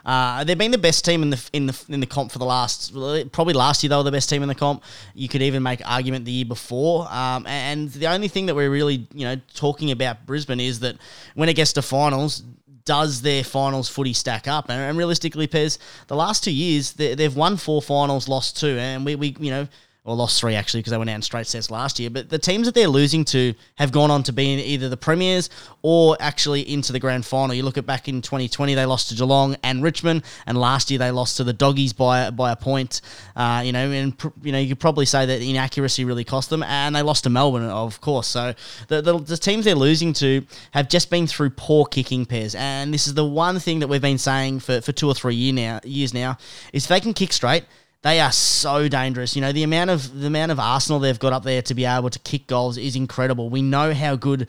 uh, they've been the best team in the in the in the comp for the last probably last year they were the best team in the comp. You could even make argument the year before. Um, and the only thing that we're really you know talking about Brisbane is that when it gets to finals, does their finals footy stack up? And, and realistically, Pez, the last two years they, have won four finals, lost two, and we, we you know or lost three actually because they went out in straight sets last year. But the teams that they're losing to have gone on to be either the premiers or actually into the grand final. You look at back in 2020, they lost to Geelong and Richmond, and last year they lost to the Doggies by by a point. Uh, you know, and you know you could probably say that inaccuracy really cost them, and they lost to Melbourne, of course. So the, the, the teams they're losing to have just been through poor kicking Pez, and this is the one thing that we've been saying for, for two or three year now years now is if they can kick straight they are so dangerous. You know, the amount of the amount of Arsenal they've got up there to be able to kick goals is incredible. We know how good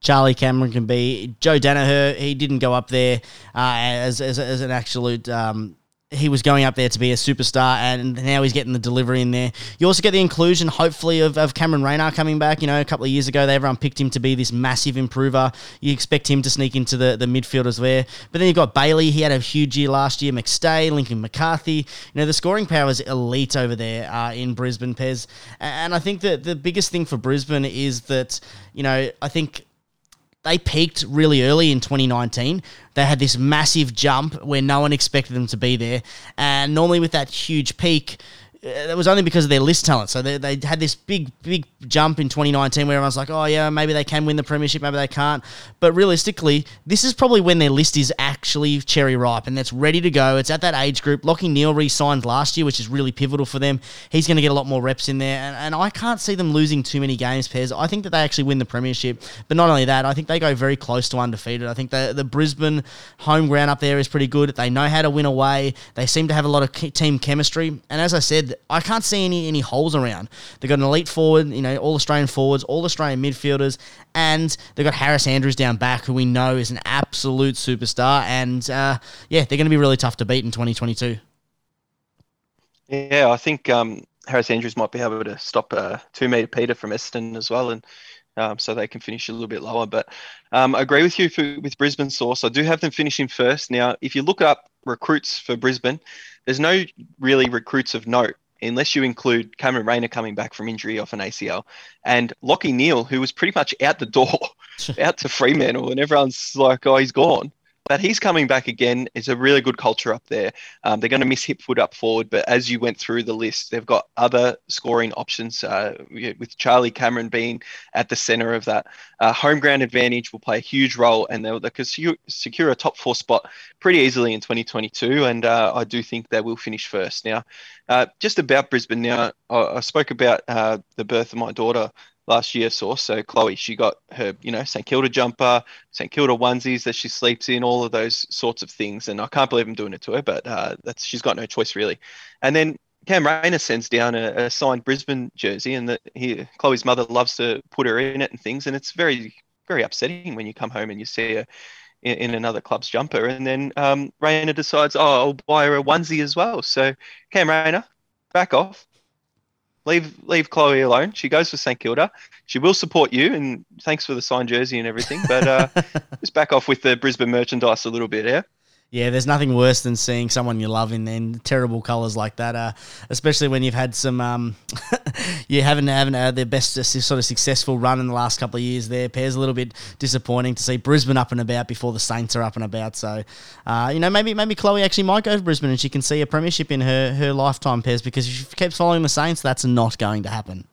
Charlie Cameron can be. Joe Daniher, he didn't go up there uh, as, as, as an absolute um, he was going up there to be a superstar, and now he's getting the delivery in there. You also get the inclusion, hopefully, of, of Cameron Rayner coming back. You know, a couple of years ago, they, everyone picked him to be this massive improver. You expect him to sneak into the, the midfielders there. But then you've got Bailey. He had a huge year last year. McStay, Lincoln McCarthy. You know, the scoring power is elite over there uh, in Brisbane, Pez. And I think that the biggest thing for Brisbane is that, you know, I think they peaked really early in 2019. They had this massive jump where no one expected them to be there. And normally, with that huge peak, Uh, it was only because of their list talent. So they, they had this big, big jump in 2019 where everyone's like, oh, yeah, maybe they can win the Premiership, maybe they can't. But realistically, this is probably when their list is actually cherry ripe and that's ready to go. It's at that age group. Lachie Neale re signed last year, which is really pivotal for them. He's going to get a lot more reps in there. And, and I can't see them losing too many games, Pez. I think that they actually win the Premiership. But not only that, I think they go very close to undefeated. I think the, the Brisbane home ground up there is pretty good. They know how to win away. They seem to have a lot of team chemistry. And as I said, I can't see any any holes around. They've got an elite forward, you know, all Australian forwards, all Australian midfielders, and they've got Harris Andrews down back, who we know is an absolute superstar. And uh, yeah, they're going to be really tough to beat in 2022. Yeah, I think um, Harris Andrews might be able to stop uh, two meter Peter from Eston as well, and um, so they can finish a little bit lower. But um, I agree with you for, with Brisbane Source. I do have them finishing first. Now, if you look up recruits for Brisbane, there's no really recruits of note unless you include Cameron Rayner coming back from injury off an ACL and Lachie Neale, who was pretty much out the door, out to Fremantle, and everyone's like, oh, he's gone but he's coming back again. It's a really good culture up there. Um, they're going to miss Hipwood up forward, but as you went through the list, they've got other scoring options uh, with Charlie Cameron being at the centre of that. Uh, home ground advantage will play a huge role, and they'll, they secure a top four spot pretty easily in 2022. And uh, I do think they will finish first. Now, uh, just about Brisbane. Now, I, I spoke about uh, the birth of my daughter last year saw. So Chloe, she got her, you know, St Kilda jumper, St Kilda onesies that she sleeps in, all of those sorts of things. And I can't believe I'm doing it to her, but uh, that's she's got no choice really. And then Cam Rayner sends down a, a signed Brisbane jersey, and that he Chloe's mother loves to put her in it and things, and it's very very upsetting when you come home and you see her in, in another club's jumper, and then um, Rayner decides, oh, I'll buy her a onesie as well. So Cam Rayner, back off leave leave Chloe alone. She goes for St Kilda. She will support you, and thanks for the signed jersey and everything. But uh, just back off with the Brisbane merchandise a little bit, yeah. Yeah, there's nothing worse than seeing someone you love in terrible colours like that. Uh, especially when you've had some, um, you haven't haven't had their best sort of successful run in the last couple of years. There, Pez a little bit disappointing to see Brisbane up and about before the Saints are up and about. So, uh, you know, maybe maybe Chloe actually might go to Brisbane and she can see a premiership in her her lifetime, Pez because if she keeps following the Saints, that's not going to happen.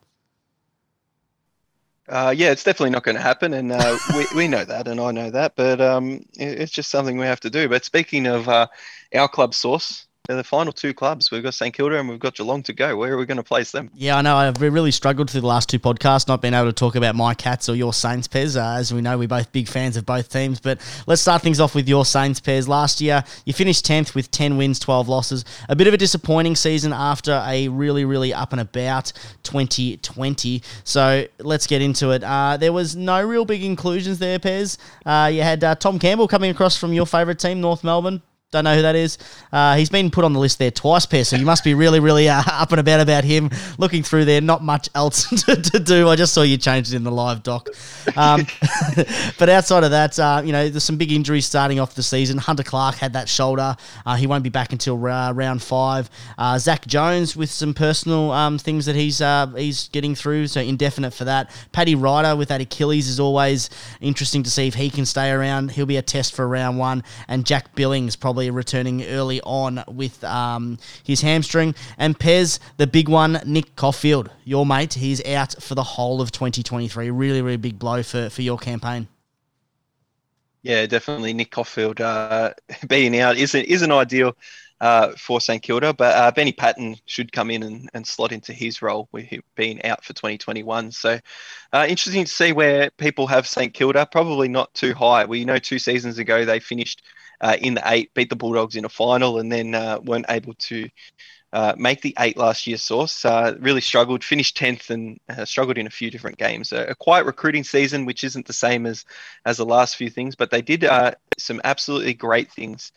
Uh, yeah, it's definitely not going to happen, and uh, we, we know that, and I know that, but um, it's just something we have to do. But speaking of uh, our club source, the final two clubs. We've got St Kilda and we've got Geelong to go. Where are we going to place them? Yeah, I know. I've really struggled through the last two podcasts, not being able to talk about my Cats or your Saints, Pez. Uh, as we know, we're both big fans of both teams. But let's start things off with your Saints, Pez. Last year, you finished 10th with 10 wins, 12 losses. A bit of a disappointing season after a really, really up and about 2020. So let's get into it. Uh, there was no real big inclusions there, Pez. Uh, you had uh, Tom Campbell coming across from your favourite team, North Melbourne. Don't know who that is. Uh, he's been put on the list there twice, Pez, so you must be really, really uh, up and about about him. Looking through there, not much else to, to do. I just saw you changed it in the live doc. Um, but outside of that, uh, you know, there's some big injuries starting off the season. Hunter Clark had that shoulder. Uh, he won't be back until uh, round five. Uh, Zak Jones with some personal um, things that he's he's getting through, so indefinite for that. Paddy Ryder with that Achilles is always interesting to see if he can stay around. He'll be a test for round one. And Jack Billings probably probably returning early on with um, his hamstring. And Pez, the big one, Nick Coffield, your mate, he's out for the whole of 2023. Really, really big blow for, for your campaign. Yeah, definitely. Nick Coffield uh, being out isn't isn't ideal uh, for St Kilda, but uh, Benny Paton should come in and, and slot into his role with him being out for 2021. So uh, interesting to see where people have St Kilda. Probably not too high. We know two seasons ago they finished uh, in the eight, beat the Bulldogs in a final, and then uh, weren't able to uh, make the eight last year. Source uh, really struggled, finished tenth, and uh, struggled in a few different games. A, a, quiet recruiting season, which isn't the same as as the last few things, but they did uh, some absolutely great things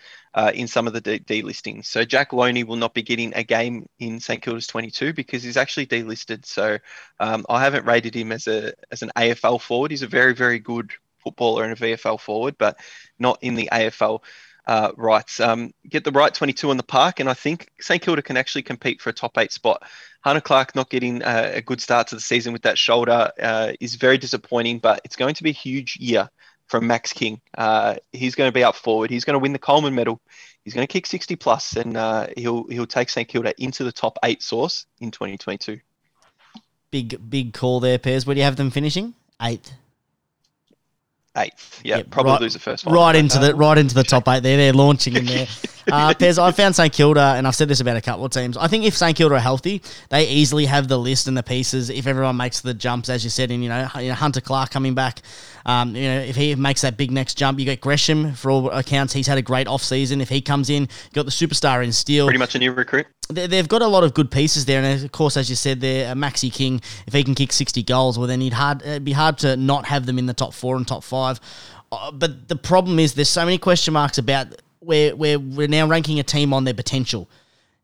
in some of the delistings. So Jack Lonie will not be getting a game in St Kilda's 22 because he's actually delisted. So um, I haven't rated him as a as an AFL forward. He's a very very good footballer and a VFL forward, but not in the AFL uh, rights. Um, get the right 22 on the park, and I think St Kilda can actually compete for a top eight spot. Hunter Clark not getting a good start to the season with that shoulder uh, is very disappointing, but it's going to be a huge year from Max King. Uh, he's going to be up forward. He's going to win the Coleman medal. He's going to kick 60 plus, and uh, he'll he'll take St Kilda into the top eight source in 2022. Big big call there, Pez. Where do you have them finishing? Eighth. Eighth, yeah, probably right, lose the first one. Right into the right into the top eight. There, they're launching in there. Uh, Pez, I found St Kilda, and I've said this about a couple of teams. I think if St Kilda are healthy, they easily have the list and the pieces. If everyone makes the jumps, as you said, and you know, Hunter Clark coming back, um, you know, if he makes that big next jump, you got Gresham. For all accounts, he's had a great off season. If he comes in, you got the superstar in Steele. Pretty much a new recruit. They've got a lot of good pieces there, and of course, as you said, there, Maxi King. If he can kick sixty goals, well, then he'd hard it'd be hard to not have them in the top four and top five. Uh, but the problem is, there's so many question marks about where, where we're now ranking a team on their potential.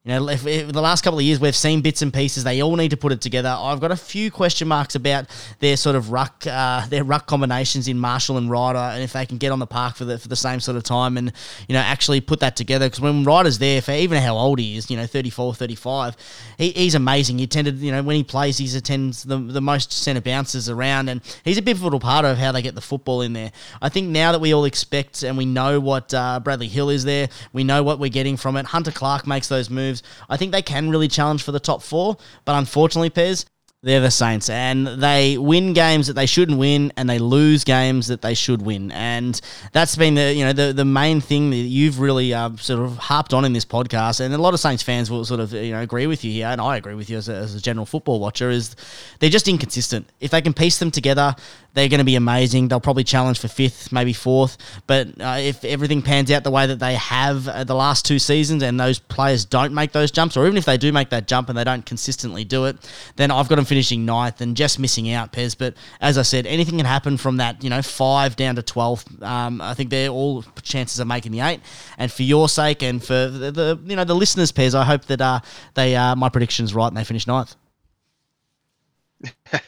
You know, if, if the last couple of years we've seen bits and pieces. They all need to put it together. I've got a few question marks about their sort of ruck, uh, their ruck combinations in Marshall and Ryder, and if they can get on the park for the for the same sort of time and you know actually put that together. Because when Ryder's there, for even how old he is, you know, 34, 35, he, he's amazing. He tended, you know, when he plays, he attends the the most centre bounces around, and he's a pivotal part of how they get the football in there. I think now that we all expect and we know what uh, Bradley Hill is there, we know what we're getting from it. Hunter Clark makes those moves I think they can really challenge for the top four, but unfortunately, Pez, they're the Saints, and they win games that they shouldn't win, and they lose games that they should win, and that's been the you know the, the main thing that you've really uh, sort of harped on in this podcast, and a lot of Saints fans will sort of you know agree with you here, and I agree with you as a, as a general football watcher is they're just inconsistent. If they can piece them together, they're going to be amazing. They'll probably challenge for fifth, maybe fourth. But uh, if everything pans out the way that they have uh, the last two seasons and those players don't make those jumps, or even if they do make that jump and they don't consistently do it, then I've got them finishing ninth and just missing out, Pez. But as I said, anything can happen from that, you know, five down to 12. Um, I think they're all chances of making the eight. And for your sake and for the, the you know, the listeners, Pez, I hope that uh, they uh, my prediction's right and they finish ninth. uh,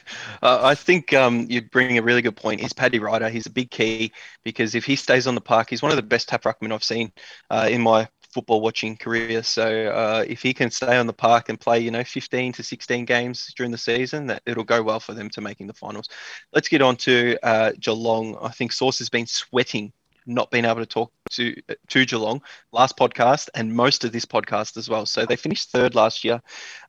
I think um, you bring a really good point. He's Paddy Ryder? He's a big key because if he stays on the park, he's one of the best tap ruckmen I've seen uh, in my football watching career. So uh, if he can stay on the park and play, you know, 15 to 16 games during the season, that it'll go well for them to making the finals. Let's get on to uh, Geelong. I think Source has been sweating not being able to talk to to Geelong last podcast and most of this podcast as well. So they finished third last year.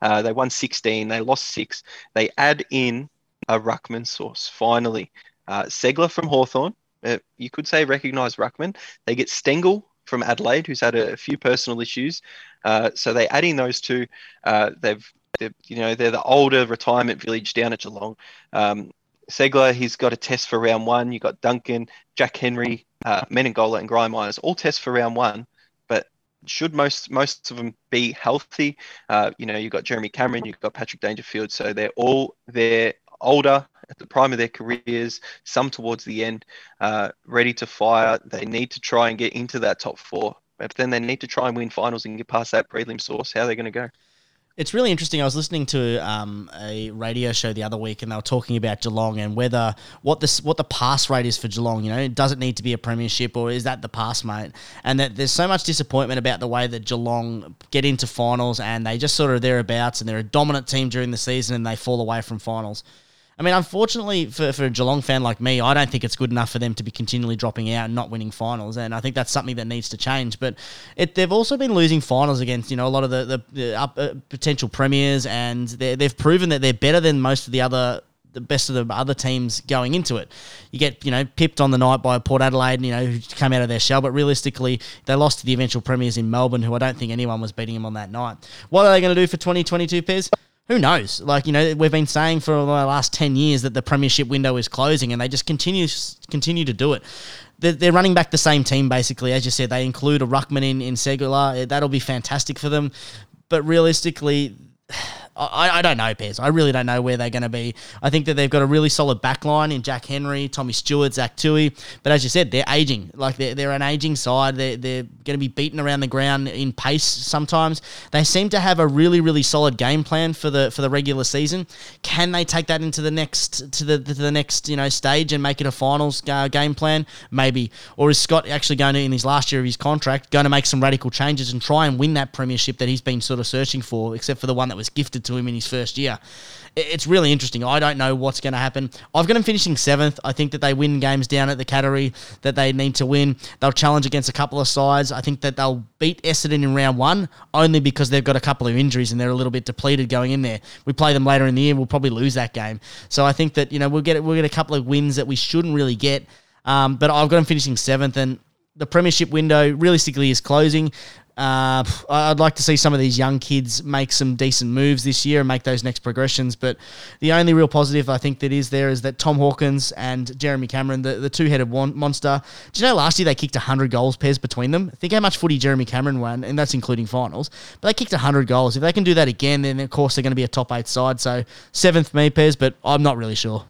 Uh, they won 16. They lost six. They add in a ruckman source finally. Uh, Ceglar from Hawthorn. Uh, you could say recognise ruckman. They get Stengel from Adelaide, who's had a, few personal issues. Uh, so they adding those two. Uh, they've you know they're the older retirement village down at Geelong. Um, Ceglar, he's got a test for round one. You've got Duncan, Jack Henry, uh, Menegola, and Gryan Miers, all test for round one. But should most most of them be healthy? Uh, you know, you've got Jeremy Cameron, you've got Patrick Dangerfield, so they're all they're older at the prime of their careers, some towards the end, uh, ready to fire. They need to try and get into that top four, but then they need to try and win finals and get past that prelim source. How are they going to go? It's really interesting. I was listening to um, a radio show the other week, and they were talking about Geelong and whether what this what the pass rate is for Geelong. You know, does it need to be a premiership, or is that the pass mate? And that there's so much disappointment about the way that Geelong get into finals, and they just sort of thereabouts, and they're a dominant team during the season, and they fall away from finals. I mean, unfortunately for, for a Geelong fan like me, I don't think it's good enough for them to be continually dropping out and not winning finals. And I think that's something that needs to change. But it, they've also been losing finals against, you know, a lot of the, the, the up, uh, potential premiers. And they've proven that they're better than most of the other the best of the other teams going into it. You get, you know, pipped on the night by Port Adelaide, you know, who came out of their shell, but realistically, they lost to the eventual premiers in Melbourne, who I don't think anyone was beating them on that night. What are they going to do for 2022, Pez? Who knows? Like you know, we've been saying for the last ten years that the premiership window is closing, and they just continue continue to do it. They're, they're running back the same team basically, as you said. They include a ruckman in in Ceglar. That'll be fantastic for them, but realistically. I, I don't know, Pez. I really don't know where they're going to be. I think that they've got a really solid backline in Jack Henry, Tommy Stewart, Zach Tuohy. But as you said, they're aging. Like they're, they're an aging side. They're, they're going to be beaten around the ground in pace sometimes. They seem to have a really, really solid game plan for the for the regular season. Can they take that into the next to the to the next you know stage and make it a finals uh, game plan? Maybe. Or is Scott actually going to in his last year of his contract going to make some radical changes and try and win that premiership that he's been sort of searching for, except for the one that was gifted gifted to him in his first year. It's really interesting. I don't know what's going to happen. I've got them finishing seventh. I think that they win games down at the Cattery that they need to win. They'll challenge against a couple of sides. I think that they'll beat Essendon in round one only because they've got a couple of injuries and they're a little bit depleted going in there. We play them later in the year. We'll probably lose that game. So I think that you know we'll get we'll get a couple of wins that we shouldn't really get. Um, but I've got them finishing seventh, and the premiership window realistically is closing. Uh, I'd like to see some of these young kids make some decent moves this year and make those next progressions. But the only real positive I think that is there is that Tom Hawkins and Jeremy Cameron, the, the two headed monster. Do you know last year they kicked 100 goals Pez between them? Think how much footy Jeremy Cameron won, and that's including finals. But they kicked 100 goals. If they can do that again, then of course they're going to be a top eight side. So seventh me Pez, but I'm not really sure.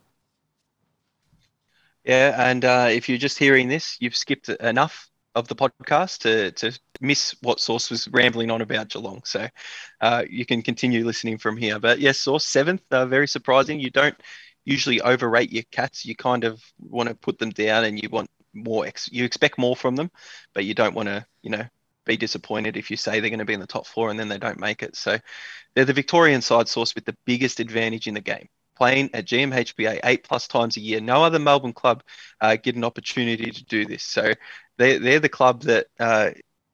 Yeah, and uh, if you're just hearing this, you've skipped enough of the podcast to, to miss what Source was rambling on about Geelong. So uh, you can continue listening from here. But yes, Source seventh, uh, very surprising. You don't usually overrate your cats. You kind of want to put them down and you want more, ex- you expect more from them, but you don't want to, you know, be disappointed if you say they're going to be in the top four and then they don't make it. So they're the Victorian side source with the biggest advantage in the game playing at GMHBA eight plus times a year. No other Melbourne club uh, get an opportunity to do this. So they're, they're the club that uh,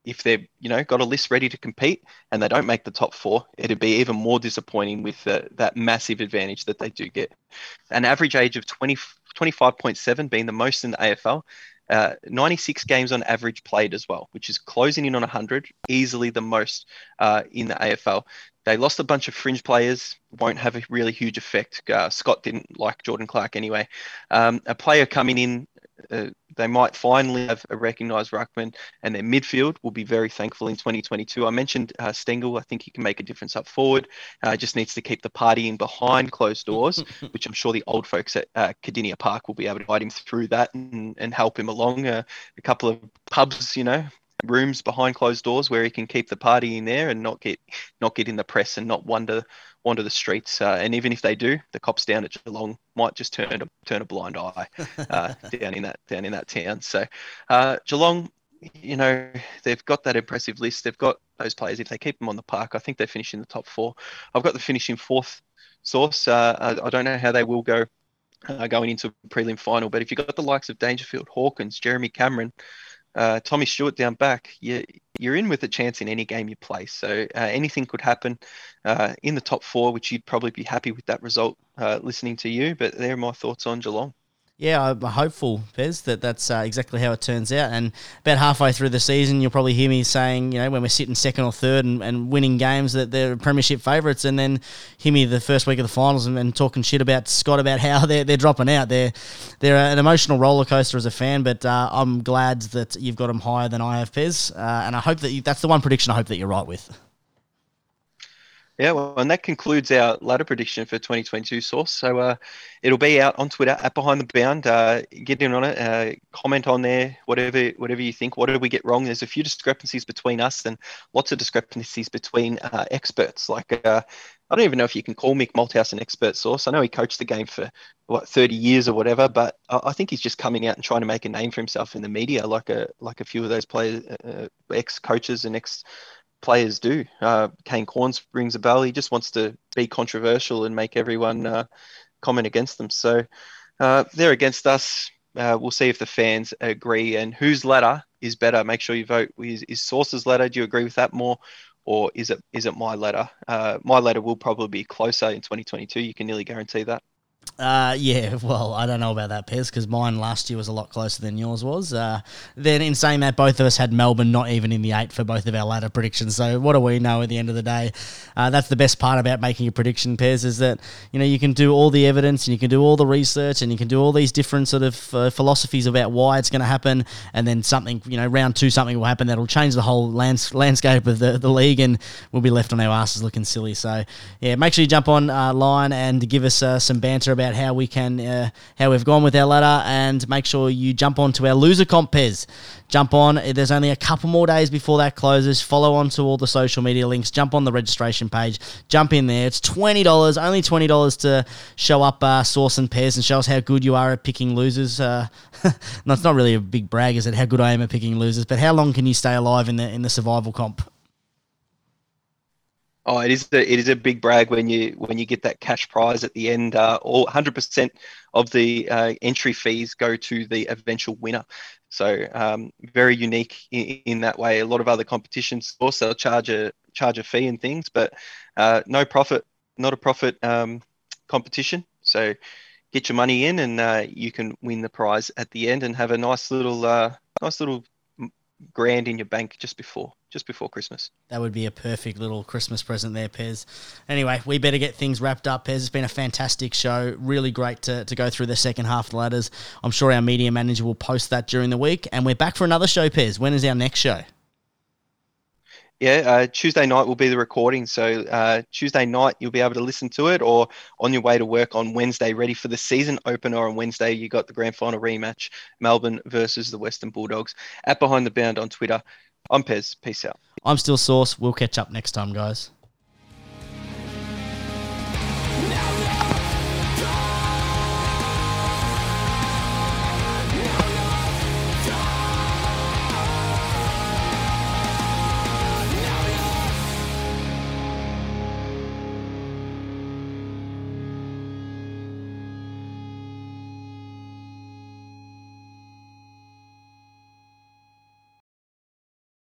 if they've you know got a list ready to compete and they don't make the top four, it'd be even more disappointing with that massive advantage that they do get. An average age of 20, 25.7 being the most in the AFL. Uh, 96 games on average played as well, which is closing in on 100, easily the most uh, in the AFL. They lost a bunch of fringe players, won't have a really huge effect. Uh, Scott didn't like Jordan Clark anyway. Um, a player coming in, uh, they might finally have a recognised ruckman, and their midfield will be very thankful in 2022. I mentioned uh, Stengel. I think he can make a difference up forward. Uh, just needs to keep the partying behind closed doors, which I'm sure the old folks at uh, Park will be able to guide him through that and, and help him along. Uh, a couple of pubs, you know, rooms behind closed doors where he can keep the party in there and not get not get in the press and not wander wander the streets. Uh, and even if they do, the cops down at Geelong might just turn a turn a blind eye uh, down in that down in that town. So uh, Geelong, you know, they've got that impressive list. They've got those players. If they keep them on the park, I think they finish in the top four. I've got the finishing fourth source. Uh, I, I, don't know how they will go. Uh, going into a prelim final, but if you've got the likes of Dangerfield, Hawkins, Jeremy Cameron, uh, Tommy Stewart down back, you, you're in with a chance in any game you play. So uh, anything could happen uh, in the top four, which you'd probably be happy with that result uh, listening to you. But there are my thoughts on Geelong yeah, I'm hopeful, Pez, that that's uh, exactly how it turns out. And about halfway through the season, you'll probably hear me saying, you know, when we're sitting second or third and, and winning games, that they're premiership favourites, and then hear me the first week of the finals and, and, talking shit about Scott about how they're, they're dropping out. They're they're an emotional roller coaster as a fan, but uh, I'm glad that you've got them higher than I have, Pez, uh, and I hope that you, that's the one prediction I hope that you're right with. Yeah, well, and that concludes our ladder prediction for 2022 source. So uh, it'll be out on Twitter at Behind the Bound. Uh, get in on it, uh, comment on there, whatever whatever you think. What did we get wrong? There's a few discrepancies between us and lots of discrepancies between uh, experts. Like uh, I don't even know if you can call Mick Malthouse an expert source. I know he coached the game for what 30 years or whatever, but I think he's just coming out and trying to make a name for himself in the media, like a like a few of those players, uh, ex coaches and ex players do. Uh, Kane Cornes rings a bell. He just wants to be controversial and make everyone uh, comment against them. So uh, they're against us. Uh, we'll see if the fans agree and whose letter is better. Make sure you vote. Is, is Source's letter? Do you agree with that more? Or is it is it my letter? Uh, my letter will probably be closer in 2022. You can nearly guarantee that. Uh, yeah, well, I don't know about that, Pez, because mine last year was a lot closer than yours was. Uh, then, in saying that, both of us had Melbourne not even in the eight for both of our ladder predictions. So, what do we know at the end of the day? Uh, that's the best part about making a prediction, Pez, is that you know you can do all the evidence and you can do all the research and you can do all these different sort of uh, philosophies about why it's going to happen, and then something, you know, round two, something will happen that'll change the whole lands- landscape of the, the league, and we'll be left on our asses looking silly. So, yeah, make sure you jump on uh, line and give us uh, some banter about how we can uh, how we've gone with our ladder, and make sure you jump on to our loser comp Pez. Jump on. There's only a couple more days before that closes. Follow on to all the social media links. Jump on the registration page. Jump in there. It's twenty dollars, only twenty dollars to show up uh, Source and Pez and show us how good you are at picking losers. Uh, no, it's not really a big brag, is it? How good I am at picking losers, but how long can you stay alive in the in the survival comp? Oh, it is a, it is a big brag when you when you get that cash prize at the end. Uh, all 100% of the uh, entry fees go to the eventual winner. So um, very unique in, in, that way. A lot of other competitions also charge a charge a fee and things, but uh, no profit, not a profit um, competition. So get your money in, and uh, you can win the prize at the end and have a nice little uh, nice little grand in your bank just before just before Christmas. That would be a perfect little Christmas present there, Pez. Anyway, we better get things wrapped up, Pez. It's been a fantastic show. Really great to, to go through the second half of the ladders. I'm sure our media manager will post that during the week. And we're back for another show, Pez. When is our next show? Yeah, uh, Tuesday night will be the recording. So uh, Tuesday night you'll be able to listen to it, or on your way to work on Wednesday, ready for the season opener on Wednesday. You got the grand final rematch, Melbourne versus the Western Bulldogs. At Behind the Bound on Twitter, I'm Pez. Peace out. I'm still Sauce. We'll catch up next time, guys.